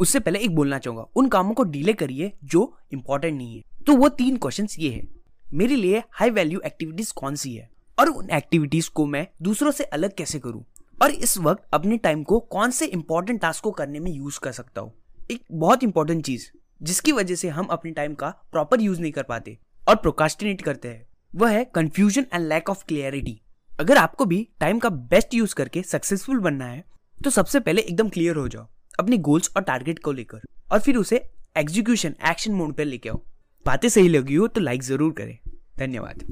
उससे पहले एक बोलना चाहूँगा। उन कामों को डिले करिए जो इंपॉर्टेंट नहीं है। तो वो तीन क्वेश्चन ये है। मेरे लिए हाई वैल्यू एक्टिविटीज़ कौन सी है? और उन एक्टिविटीज़ को मैं दूसरों से अलग कैसे करूँ? और इस वक्त अपने टाइम को कौन से इंपॉर्टेंट टास्क को करने में यूज़ कर सकता हूँ? एक बहुत इंपॉर्टेंट चीज़, जिसकी वजह से हम अपने टाइम का प्रॉपर यूज़ नहीं कर पाते और प्रोकास्टिनेट करते हैं। वह है confusion and lack of clarity अगर आपको भी टाइम का बेस्ट यूज़ करके सक्सेसफुल बनना है तो सबसे पहले एकदम क्लियर हो जाओ। अपने गोल्स और टारगेट को लेकर और फिर उसे एग्जीक्यूशन एक्शन मोड पर लेके आओ। बातें सही लगी हो तो लाइक ज़रूर करें। धन्यवाद।